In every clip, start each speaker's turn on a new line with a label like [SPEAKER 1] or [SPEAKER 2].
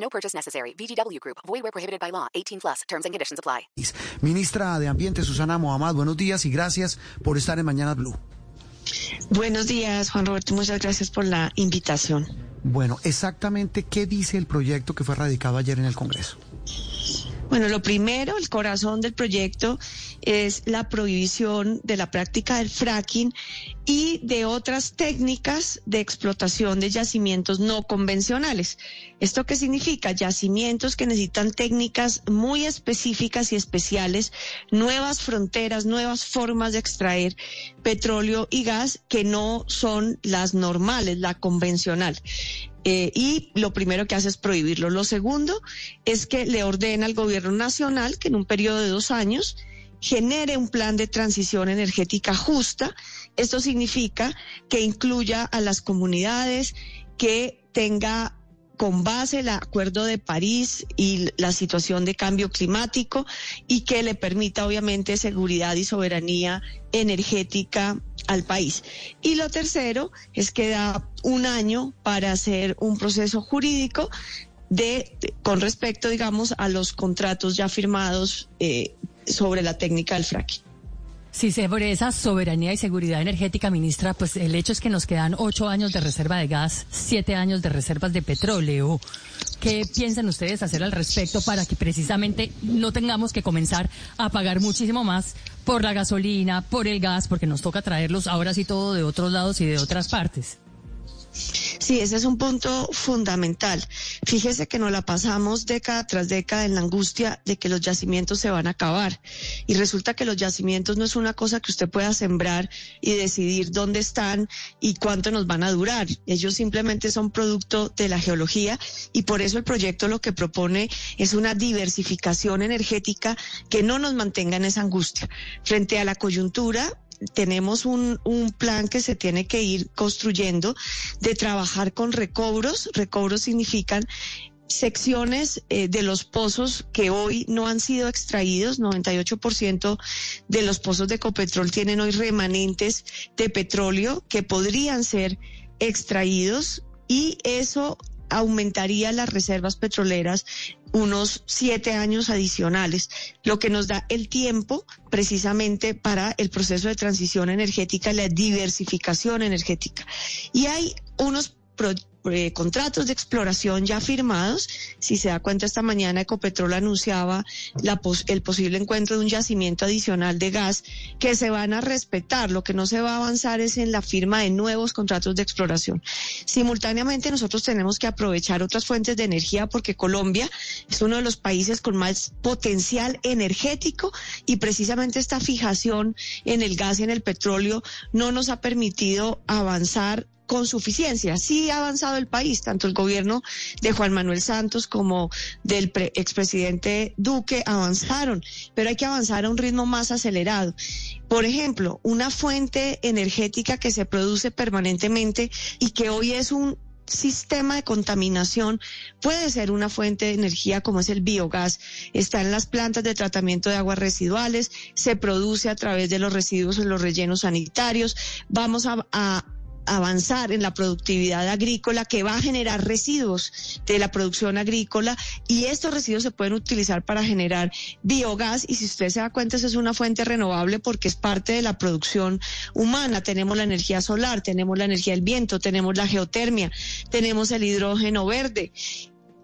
[SPEAKER 1] No purchase necessary. VGW Group. Void where prohibited by law. 18 plus. Terms and conditions apply.
[SPEAKER 2] Ministra de Ambiente Susana Mohamed, buenos días y gracias por estar en Mañana Blue.
[SPEAKER 3] Buenos días, Juan Roberto. Muchas gracias por la invitación.
[SPEAKER 2] Bueno, exactamente qué dice el proyecto que fue radicado ayer en el Congreso.
[SPEAKER 3] Bueno, lo primero, el corazón del proyecto es la prohibición de la práctica del fracking y de otras técnicas de explotación de yacimientos no convencionales. ¿Esto qué significa? Yacimientos que necesitan técnicas muy específicas y especiales, nuevas fronteras, nuevas formas de extraer petróleo y gas que no son las normales, la convencional. Eh, y lo primero que hace es prohibirlo. Lo segundo es que le ordena al gobierno nacional que en un periodo de dos años genere un plan de transición energética justa. Esto significa que incluya a las comunidades, que tenga con base el Acuerdo de París y la situación de cambio climático y que le permita obviamente seguridad y soberanía energética al país. Y lo tercero es que da un año para hacer un proceso jurídico de, con respecto, digamos, a los contratos ya firmados eh, sobre la técnica del fracking.
[SPEAKER 4] Sí, sobre esa soberanía y seguridad energética, ministra, pues el hecho es que nos quedan ocho años de reserva de gas, siete años de reservas de petróleo. ¿Qué piensan ustedes hacer al respecto para que precisamente no tengamos que comenzar a pagar muchísimo más por la gasolina, por el gas, porque nos toca traerlos ahora sí todo de otros lados y de otras partes?
[SPEAKER 3] Sí, ese es un punto fundamental. Fíjese que nos la pasamos década tras década en la angustia de que los yacimientos se van a acabar. Y resulta que los yacimientos no es una cosa que usted pueda sembrar y decidir dónde están y cuánto nos van a durar. Ellos simplemente son producto de la geología y por eso el proyecto lo que propone es una diversificación energética que no nos mantenga en esa angustia. Frente a la coyuntura, tenemos un, un, plan que se tiene que ir construyendo de trabajar con recobros. Recobros significan secciones eh, de los pozos que hoy no han sido extraídos. 98% de los pozos de Ecopetrol tienen hoy remanentes de petróleo que podrían ser extraídos y eso aumentaría las reservas petroleras unos siete años adicionales, lo que nos da el tiempo precisamente para el proceso de transición energética, la diversificación energética. Y hay unos eh, contratos de exploración ya firmados. Si se da cuenta, esta mañana Ecopetrol anunciaba la el posible encuentro de un yacimiento adicional de gas que se van a respetar. Lo que no se va a avanzar es en la firma de nuevos contratos de exploración. Simultáneamente, nosotros tenemos que aprovechar otras fuentes de energía porque Colombia es uno de los países con más potencial energético y precisamente esta fijación en el gas y en el petróleo no nos ha permitido avanzar con suficiencia. Sí ha avanzado el país, tanto el gobierno de Juan Manuel Santos como del expresidente Duque avanzaron, pero hay que avanzar a un ritmo más acelerado. Por ejemplo, una fuente energética que se produce permanentemente y que hoy es un sistema de contaminación puede ser una fuente de energía como es el biogás. Está en las plantas de tratamiento de aguas residuales, se produce a través de los residuos en los rellenos sanitarios. Vamos a, a avanzar en la productividad agrícola que va a generar residuos de la producción agrícola y estos residuos se pueden utilizar para generar biogás y si usted se da cuenta esa es una fuente renovable porque es parte de la producción humana. Tenemos la energía solar, tenemos la energía del viento, tenemos la geotermia, tenemos el hidrógeno verde.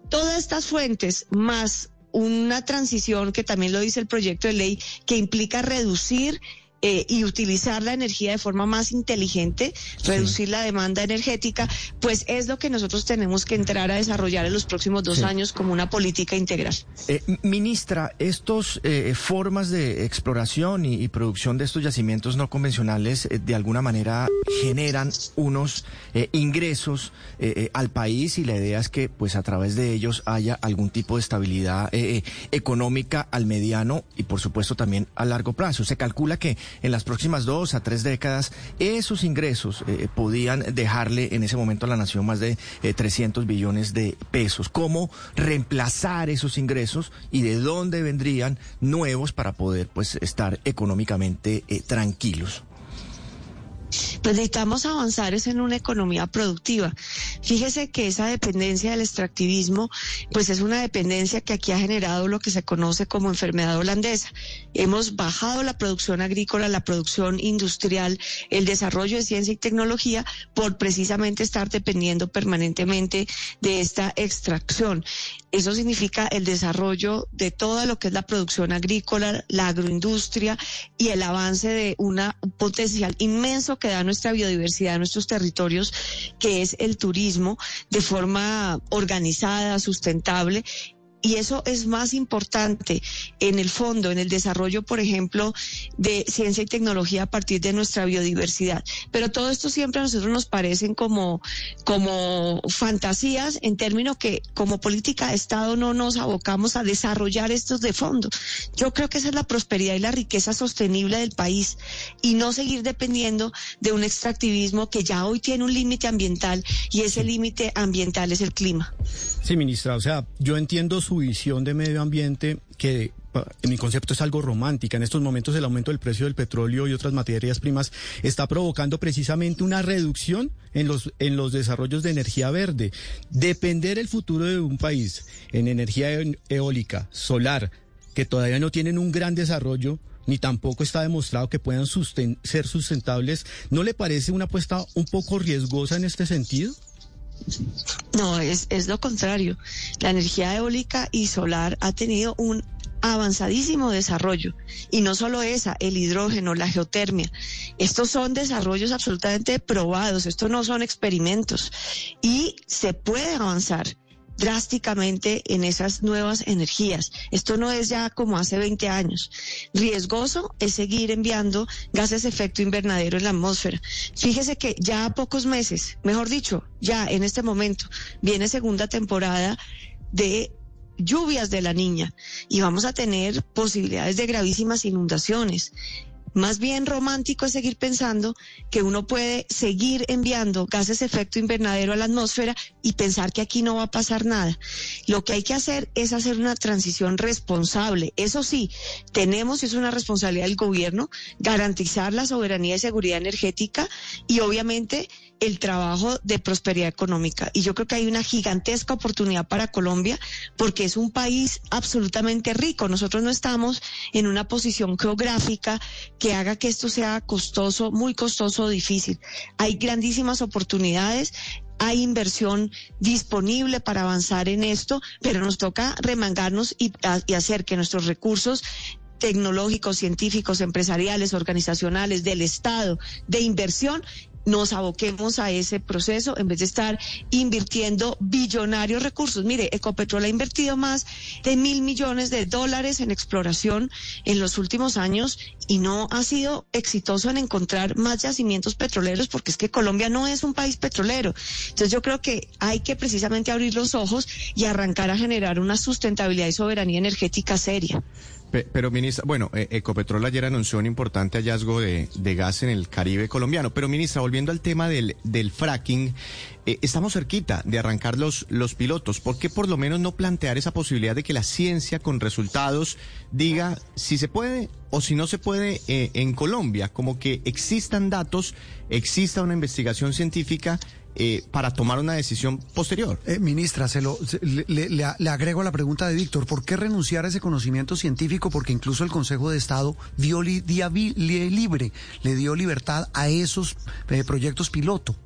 [SPEAKER 3] Todas estas fuentes más una transición que también lo dice el proyecto de ley que implica reducir eh, y utilizar la energía de forma más inteligente, reducir la demanda energética, pues es lo que nosotros tenemos que entrar a desarrollar en los próximos dos años como una política integral.
[SPEAKER 5] Eh, ministra, estos eh, formas de exploración y, y, producción de estos yacimientos no convencionales eh, de alguna manera generan unos eh, ingresos al país y la idea es que pues a través de ellos haya algún tipo de estabilidad económica al mediano y por supuesto también a largo plazo. Se calcula que en las próximas dos a tres décadas esos ingresos podían dejarle en ese momento a la nación más de 300 billones de pesos. ¿Cómo reemplazar esos ingresos y de dónde vendrían nuevos para poder pues estar económicamente eh, tranquilos?
[SPEAKER 3] Pues necesitamos avanzar en una economía productiva. Fíjese que esa dependencia del extractivismo, pues es una dependencia que aquí ha generado lo que se conoce como enfermedad holandesa. Hemos bajado la producción agrícola, la producción industrial, el desarrollo de ciencia y tecnología por precisamente estar dependiendo permanentemente de esta extracción. Eso significa el desarrollo de todo lo que es la producción agrícola, la agroindustria y el avance de un potencial inmenso que da nuestra biodiversidad, nuestros territorios, que es el turismo, de forma organizada, sustentable y eso es más importante en el fondo, en el desarrollo, por ejemplo, de ciencia y tecnología a partir de nuestra biodiversidad. Pero todo esto siempre a nosotros nos parecen como, como fantasías en términos que como política de Estado no nos abocamos a desarrollar estos de fondo. Yo creo que esa es la prosperidad y la riqueza sostenible del país y no seguir dependiendo de un extractivismo que ya hoy tiene un límite ambiental y ese límite ambiental es el clima.
[SPEAKER 6] Sí, ministra, o sea, yo entiendo su visión de medio ambiente que en mi concepto es algo romántica. En estos momentos el aumento del precio del petróleo y otras materias primas está provocando precisamente una reducción en los, en los desarrollos de energía verde. Depender el futuro de un país en energía eólica, solar, que todavía no tienen un gran desarrollo, ni tampoco está demostrado que puedan ser sustentables, ¿no le parece una apuesta un poco riesgosa en este sentido?
[SPEAKER 3] No, es, es lo contrario. La energía eólica y solar ha tenido un avanzadísimo desarrollo. Y no solo esa, el hidrógeno, la geotermia. Estos son desarrollos absolutamente probados, estos no son experimentos. Y se puede avanzar drásticamente en esas nuevas energías. Esto no es ya como hace 20 años. Riesgoso es seguir enviando gases de efecto invernadero en la atmósfera. Fíjese que ya a pocos meses, mejor dicho, ya en este momento, viene segunda temporada de lluvias de la niña y vamos a tener posibilidades de gravísimas inundaciones. Más bien romántico es seguir pensando que uno puede seguir enviando gases de efecto invernadero a la atmósfera y pensar que aquí no va a pasar nada. Lo que hay que hacer es hacer una transición responsable. Eso sí, tenemos, es una responsabilidad del gobierno, garantizar la soberanía y seguridad energética y obviamente el trabajo de prosperidad económica. Y yo creo que hay una gigantesca oportunidad para Colombia porque es un país absolutamente rico. Nosotros no estamos en una posición geográfica que haga que esto sea costoso, muy costoso o difícil. Hay grandísimas oportunidades hay inversión disponible para avanzar en esto, pero nos toca remangarnos y, y, hacer que nuestros recursos tecnológicos, científicos, empresariales, organizacionales, del Estado, de inversión, nos aboquemos a ese proceso en vez de estar invirtiendo billonarios recursos. Mire, Ecopetrol ha invertido más de mil millones de dólares en exploración en los últimos años y no ha sido exitoso en encontrar más yacimientos petroleros porque es que Colombia no es un país petrolero. Entonces yo creo que hay que precisamente abrir los ojos y arrancar a generar una sustentabilidad y soberanía energética seria.
[SPEAKER 5] Pero, ministra, bueno, eh, Ecopetrol ayer anunció un importante hallazgo de, de, gas en el Caribe colombiano. Pero, ministra, volviendo al tema del, del fracking, eh, estamos cerquita de arrancar los, los pilotos. ¿Por qué por lo menos no plantear esa posibilidad de que la ciencia con resultados diga si se puede o si no se puede eh, en Colombia? Como que existan datos, exista una investigación científica eh, para tomar una decisión posterior.
[SPEAKER 2] Eh, ministra, se lo, le, le, le, agrego a la pregunta de Víctor, ¿por qué renunciar a ese conocimiento científico? Porque incluso el Consejo de Estado dio libre, le dio libertad a esos eh, proyectos piloto.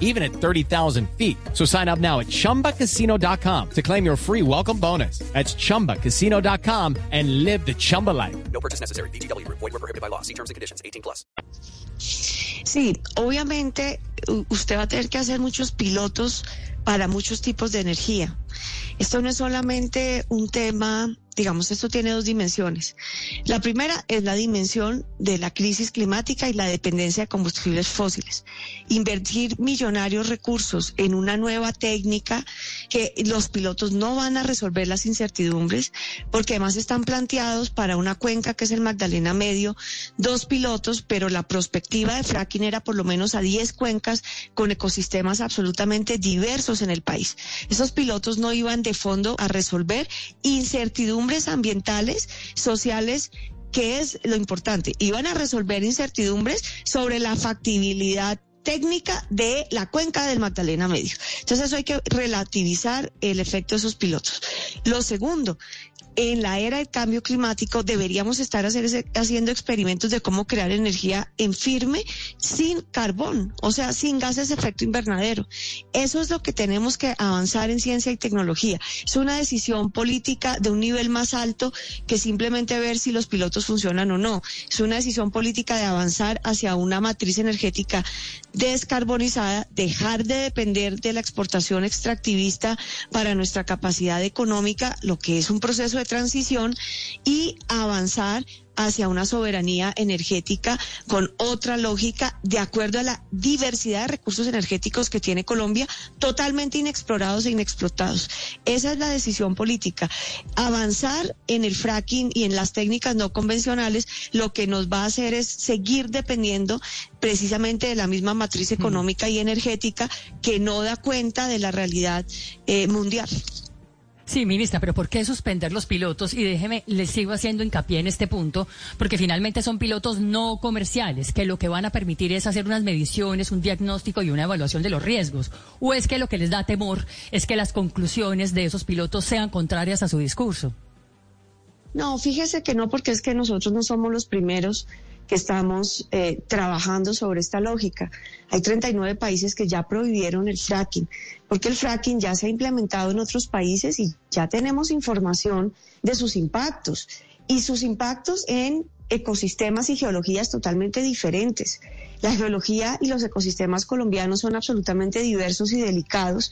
[SPEAKER 7] even at 30,000 feet. So sign up now at chumbacasino.com to claim your free welcome bonus. That's chumbacasino.com and live the Chumba life.
[SPEAKER 1] No purchase necessary. VGW Group. Void were prohibited by law. See terms and conditions. 18 plus.
[SPEAKER 3] Sí, obviamente usted va a tener que hacer muchos pilotos para muchos tipos de energía. Esto no es solamente un tema, digamos, esto tiene dos dimensiones. La primera es la dimensión de la crisis climática y la dependencia de combustibles fósiles. Invertir millonarios recursos en una nueva técnica que los pilotos no van a resolver las incertidumbres porque además están planteados para una cuenca que es el Magdalena Medio, dos pilotos, pero la perspectiva de fracking era por lo menos a 10 cuencas con ecosistemas absolutamente diversos en el país. Esos pilotos no iban de fondo a resolver incertidumbres ambientales, sociales, que es lo importante. Iban a resolver incertidumbres sobre la factibilidad técnica de la cuenca del Magdalena Medio. Entonces eso hay que relativizar el efecto de esos pilotos. Lo segundo, en la era del cambio climático deberíamos estar haciendo experimentos de cómo crear energía en firme sin carbón, o sea, sin gases de efecto invernadero. Eso es lo que tenemos que avanzar en ciencia y tecnología. Es una decisión política de un nivel más alto que simplemente ver si los pilotos funcionan o no. Es una decisión política de avanzar hacia una matriz energética descarbonizada, dejar de depender de la exportación extractivista para nuestra capacidad económica, lo que es un proceso de transición, y avanzar hacia una soberanía energética con otra lógica de acuerdo a la diversidad de recursos energéticos que tiene Colombia, totalmente inexplorados e inexplotados. Esa es la decisión política. Avanzar en el fracking y en las técnicas no convencionales lo que nos va a hacer es seguir dependiendo precisamente de la misma matriz económica y energética que no da cuenta de la realidad eh, mundial.
[SPEAKER 4] Sí, ministra, pero ¿por qué suspender los pilotos? Y déjeme, les sigo haciendo hincapié en este punto, porque finalmente son pilotos no comerciales, que lo que van a permitir es hacer unas mediciones, un diagnóstico y una evaluación de los riesgos. ¿O es que lo que les da temor es que las conclusiones de esos pilotos sean contrarias a su discurso?
[SPEAKER 3] No, fíjese que no, porque es que nosotros no somos los primeros que estamos eh, trabajando sobre esta lógica. Hay 39 países que ya prohibieron el fracking, porque el fracking ya se ha implementado en otros países y ya tenemos información de sus impactos y sus impactos en ecosistemas y geologías totalmente diferentes. La geología y los ecosistemas colombianos son absolutamente diversos y delicados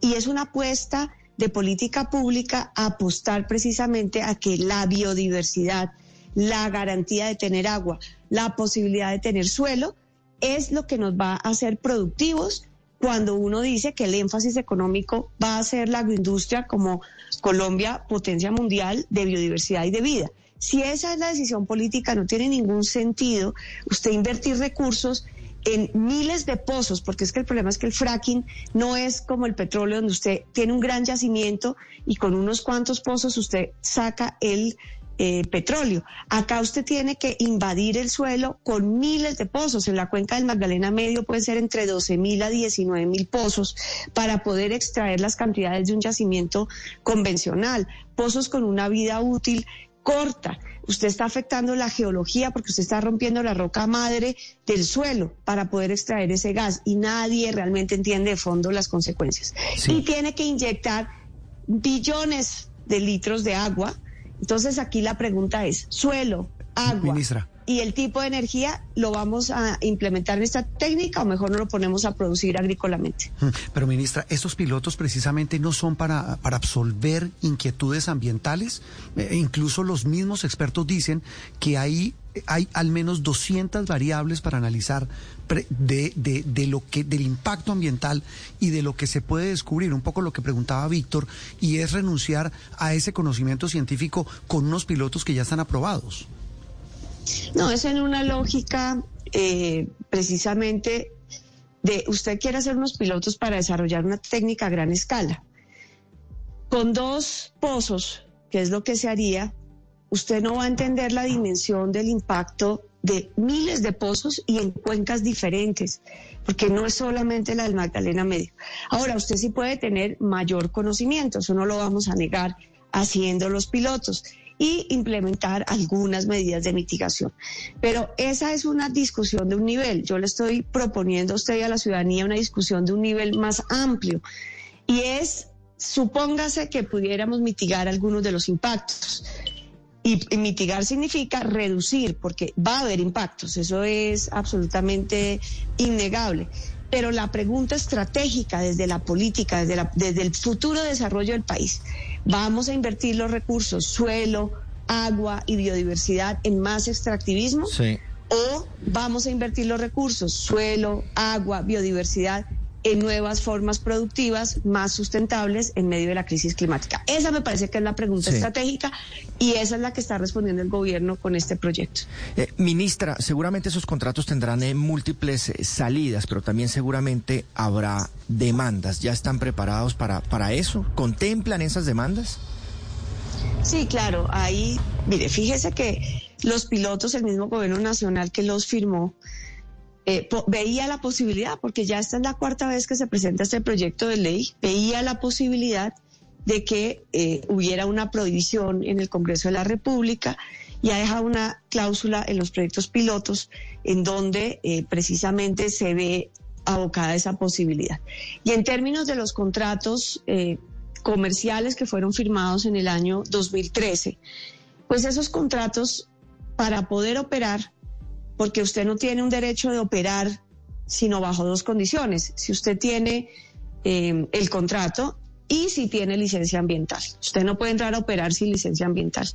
[SPEAKER 3] y es una apuesta de política pública a apostar precisamente a que la biodiversidad, la garantía de tener agua, la posibilidad de tener suelo, es lo que nos va a hacer productivos cuando uno dice que el énfasis económico va a ser la agroindustria como Colombia, potencia mundial de biodiversidad y de vida. Si esa es la decisión política, no tiene ningún sentido usted invertir recursos en miles de pozos, porque es que el problema es que el fracking no es como el petróleo, donde usted tiene un gran yacimiento y con unos cuantos pozos usted saca el eh, petróleo. Acá usted tiene que invadir el suelo con miles de pozos. En la cuenca del Magdalena Medio puede ser entre 12 mil a 19 mil pozos para poder extraer las cantidades de un yacimiento convencional. Pozos con una vida útil corta. Usted está afectando la geología porque usted está rompiendo la roca madre del suelo para poder extraer ese gas y nadie realmente entiende de fondo las consecuencias. Y tiene que inyectar billones de litros de agua. Entonces aquí la pregunta es, suelo, agua
[SPEAKER 2] Ministra.
[SPEAKER 3] Y el tipo de energía, ¿lo vamos a implementar en esta técnica o mejor no lo ponemos a producir agrícolamente?
[SPEAKER 2] Mm, Pero ministra, estos pilotos precisamente no son para, para absolver inquietudes ambientales. Eh, incluso los mismos expertos dicen que hay, hay al menos 200 variables para analizar de, de, de lo que, del impacto ambiental y de lo que se puede descubrir. Un poco lo que preguntaba Víctor, y es renunciar a ese conocimiento científico con unos pilotos que ya están aprobados.
[SPEAKER 3] No, es en una lógica eh, precisamente de usted quiere hacer unos pilotos para desarrollar una técnica a gran escala. Con dos pozos, que es lo que se haría, usted no va a entender la dimensión del impacto de miles de pozos y en cuencas diferentes, porque no es solamente la del Magdalena Medio. Ahora, usted sí puede tener mayor conocimiento, eso no lo vamos a negar haciendo los pilotos y implementar algunas medidas de mitigación. Pero esa es una discusión de un nivel. Yo le estoy proponiendo a usted y a la ciudadanía una discusión de un nivel más amplio y es, supóngase que pudiéramos mitigar algunos de los impactos. Y, mitigar significa reducir, porque va a haber impactos, eso es absolutamente innegable. Pero la pregunta estratégica desde la política, desde el futuro desarrollo del país, ¿vamos a invertir los recursos, suelo, agua y biodiversidad en más extractivismo?
[SPEAKER 5] Sí.
[SPEAKER 3] ¿O vamos a invertir los recursos, suelo, agua, biodiversidad en nuevas formas productivas más sustentables en medio de la crisis climática. Esa me parece que es la pregunta
[SPEAKER 5] Sí.
[SPEAKER 3] estratégica y esa es la que está respondiendo el gobierno con este proyecto.
[SPEAKER 5] Eh, ministra, seguramente esos contratos tendrán eh, múltiples eh, salidas, pero también seguramente habrá demandas. ¿Ya están preparados para, para eso? ¿Contemplan esas demandas?
[SPEAKER 3] Sí, claro, ahí, mire, fíjese que los pilotos, el mismo gobierno nacional que los firmó, eh, veía la posibilidad, porque ya esta es la cuarta vez que se presenta este proyecto de ley, veía la posibilidad de que eh, hubiera una prohibición en el Congreso de la República y ha dejado una cláusula en los proyectos pilotos en donde eh, precisamente se ve abocada esa posibilidad. Y en términos de los contratos comerciales que fueron firmados en el año 2013, pues esos contratos para poder operar, porque usted no tiene un derecho de operar sino bajo dos condiciones. Si usted tiene eh, el contrato y si tiene licencia ambiental. Usted no puede entrar a operar sin licencia ambiental.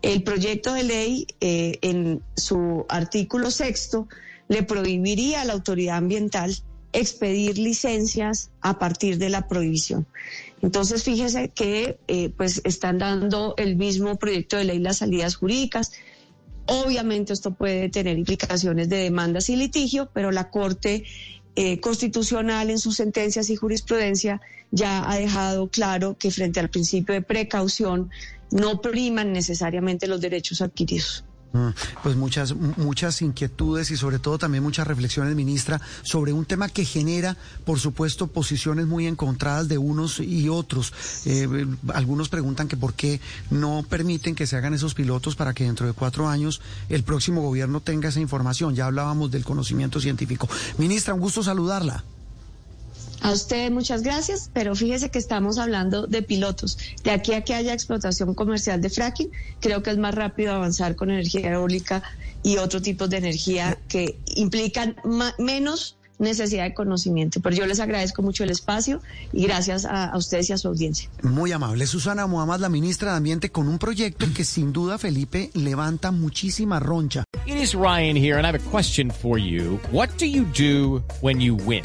[SPEAKER 3] El proyecto de ley, eh, en su artículo sexto, le prohibiría a la autoridad ambiental expedir licencias a partir de la prohibición. Entonces, fíjese que eh, pues están dando el mismo proyecto de ley las salidas jurídicas. Obviamente esto puede tener implicaciones de demandas y litigio, pero la Corte eh, Constitucional en sus sentencias y jurisprudencia ya ha dejado claro que frente al principio de precaución no priman necesariamente los derechos adquiridos.
[SPEAKER 2] Pues muchas, muchas inquietudes y sobre todo también muchas reflexiones, ministra, sobre un tema que genera, por supuesto, posiciones muy encontradas de unos y otros. Eh, algunos preguntan que por qué no permiten que se hagan esos pilotos para que dentro de cuatro años el próximo gobierno tenga esa información. Ya hablábamos del conocimiento científico. Ministra, un gusto saludarla.
[SPEAKER 3] A usted muchas gracias, pero fíjese que estamos hablando de pilotos. De aquí a que haya explotación comercial de fracking, creo que es más rápido avanzar con energía eólica y otro tipo de energía que implican ma- menos necesidad de conocimiento. Pero yo les agradezco mucho el espacio y gracias a, a ustedes y a su audiencia.
[SPEAKER 2] Muy amable. Susana Muhammad, la ministra de Ambiente, con un proyecto que sin duda, Felipe, levanta muchísima roncha.
[SPEAKER 7] It is Ryan here, and I have a question for you. What do you do when you win?